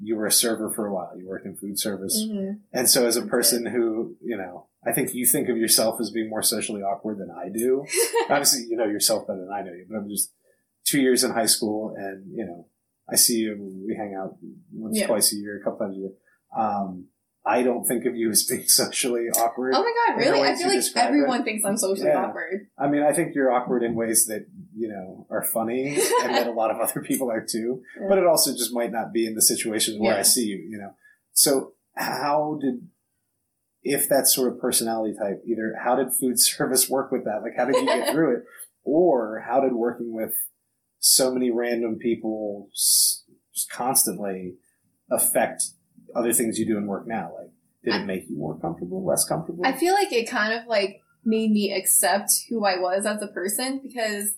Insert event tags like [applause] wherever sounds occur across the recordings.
you were a server for a while. You worked in food service. Mhm. And so as a person who, you know, I think you think of yourself as being more socially awkward than I do. [laughs] Obviously, you know yourself better than I know you, but I'm just two years in high school and, you know, I see you, we hang out once, Yeah. twice a year, a couple times a year. Um, I don't think of you as being [laughs] socially awkward. Oh my god, really? I feel like everyone thinks I'm socially Yeah. awkward. I mean, I think you're awkward in ways that, you know, are funny [laughs] and that a lot of other people are too. Yeah. But it also just might not be in the situations where Yeah. I see you, you know. So how did if that sort of personality type, either how did food [laughs] service work with that? Like how did you get through it? Or how did working with so many random people s- just constantly affect other things you do in work now? Like did it make you more comfortable, less comfortable? I feel like it kind of like made me accept who I was as a person because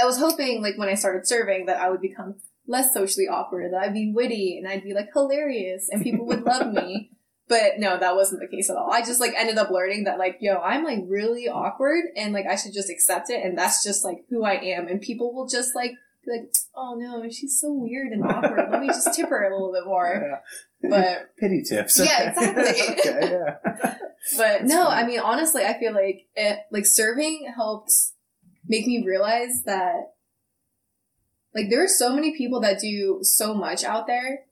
I was hoping like when I started serving that I would become less socially awkward, that I'd be witty and I'd be like hilarious and people would love me. [laughs] But no, that wasn't the case at all. I just like ended up learning that like, yo, I'm like really awkward and like I should just accept it and that's just like who I am and people will just like be like, oh no, she's so weird and awkward. Let me just tip her a little bit more. [laughs] Yeah. But [laughs] pity tips. Yeah, exactly. [laughs] okay, yeah. But no, funny. I mean, honestly, I feel like it, like serving helped make me realize that, like, there are so many people that do so much out there.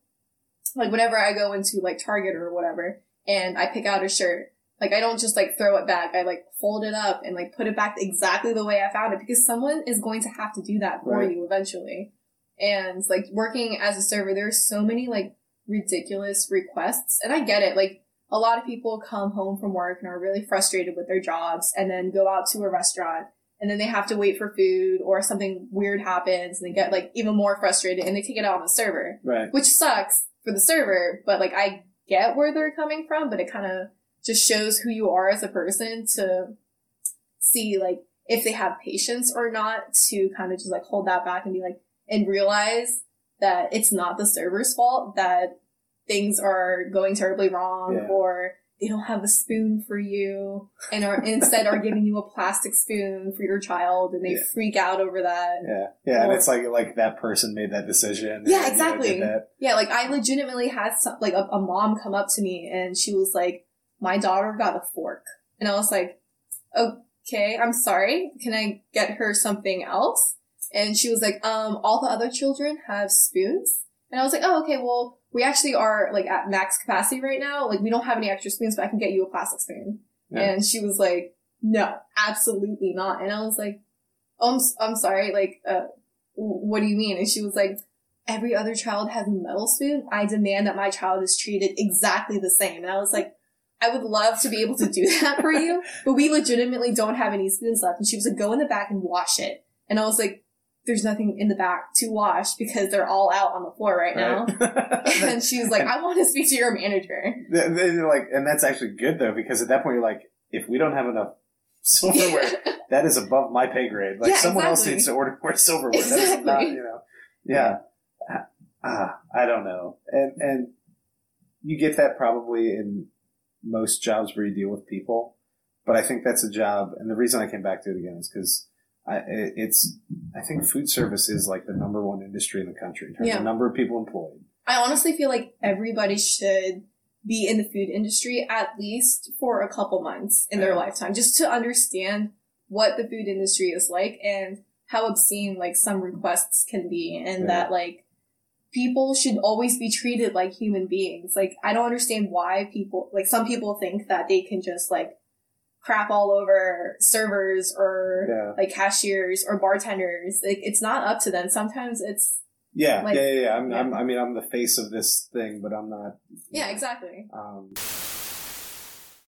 Like, whenever I go into like Target or whatever, and I pick out a shirt, like, I don't just like throw it back. I like fold it up and like put it back exactly the way I found it because someone is going to have to do that for Right. you eventually. And like working as a server, there's so many like ridiculous requests, and I get it. Like, a lot of people come home from work and are really frustrated with their jobs and then go out to a restaurant and then they have to wait for food or something weird happens and they get like even more frustrated and they take it out on the server, Right. which sucks for the server, but like I get where they're coming from, but it kind of just shows who you are as a person to see like if they have patience or not to kind of just like hold that back and be like, and realize that it's not the server's fault that things are going terribly wrong Yeah. or they don't have a spoon for you and are instead are giving you a plastic spoon for your child and they Yeah. freak out over that. Yeah. Yeah. And it's like like that person made that decision. Yeah, you know, exactly. Yeah, like I legitimately had some, like a, a mom come up to me and she was like, "My daughter got a fork," and I was like, "Okay, I'm sorry. Can I get her something else?" And she was like, "Um, all the other children have spoons," and I was like, "Oh, okay. Well, we actually are like at max capacity right now. Like we don't have any extra spoons, but I can get you a plastic spoon." Yeah. And she was like, "No, absolutely not." And I was like, "Oh, I'm, I'm sorry. Like, uh, what do you mean?" And she was like every other child has a metal spoon. I demand that my child is treated exactly the same. And I was like, I would love to be able to do [laughs] that for you, but we legitimately don't have any spoons left. And she was like, go in the back and wash it. And I was like, there's nothing in the back to wash because they're all out on the floor right now. Right. [laughs] and she was like, I want to speak to your manager. You're like, and that's actually good though, because at that point you're like, if we don't have enough silverware, [laughs] that is above my pay grade. Like Yeah, someone else needs to order more silverware. That is not, Exactly. you know, yeah. Ah, I don't know. And, and you get that probably in most jobs where you deal with people, but I think that's a job. And the reason I came back to it again is because I, it's, I think food service is like the number one industry in the country in terms Yeah. of number of people employed. I honestly feel like everybody should be in the food industry at least for a couple months in their Yeah. lifetime just to understand what the food industry is like and how obscene like some requests can be and Yeah. that like people should always be treated like human beings. Like I don't understand why people like some people think that they can just like crap all over servers or Yeah. like cashiers or bartenders. Like it's not up to them. Sometimes it's Yeah, Like- yeah, yeah, yeah. I'm, Yeah. I'm, I mean, I'm the face of this thing, but I'm not. yeah, exactly. Um,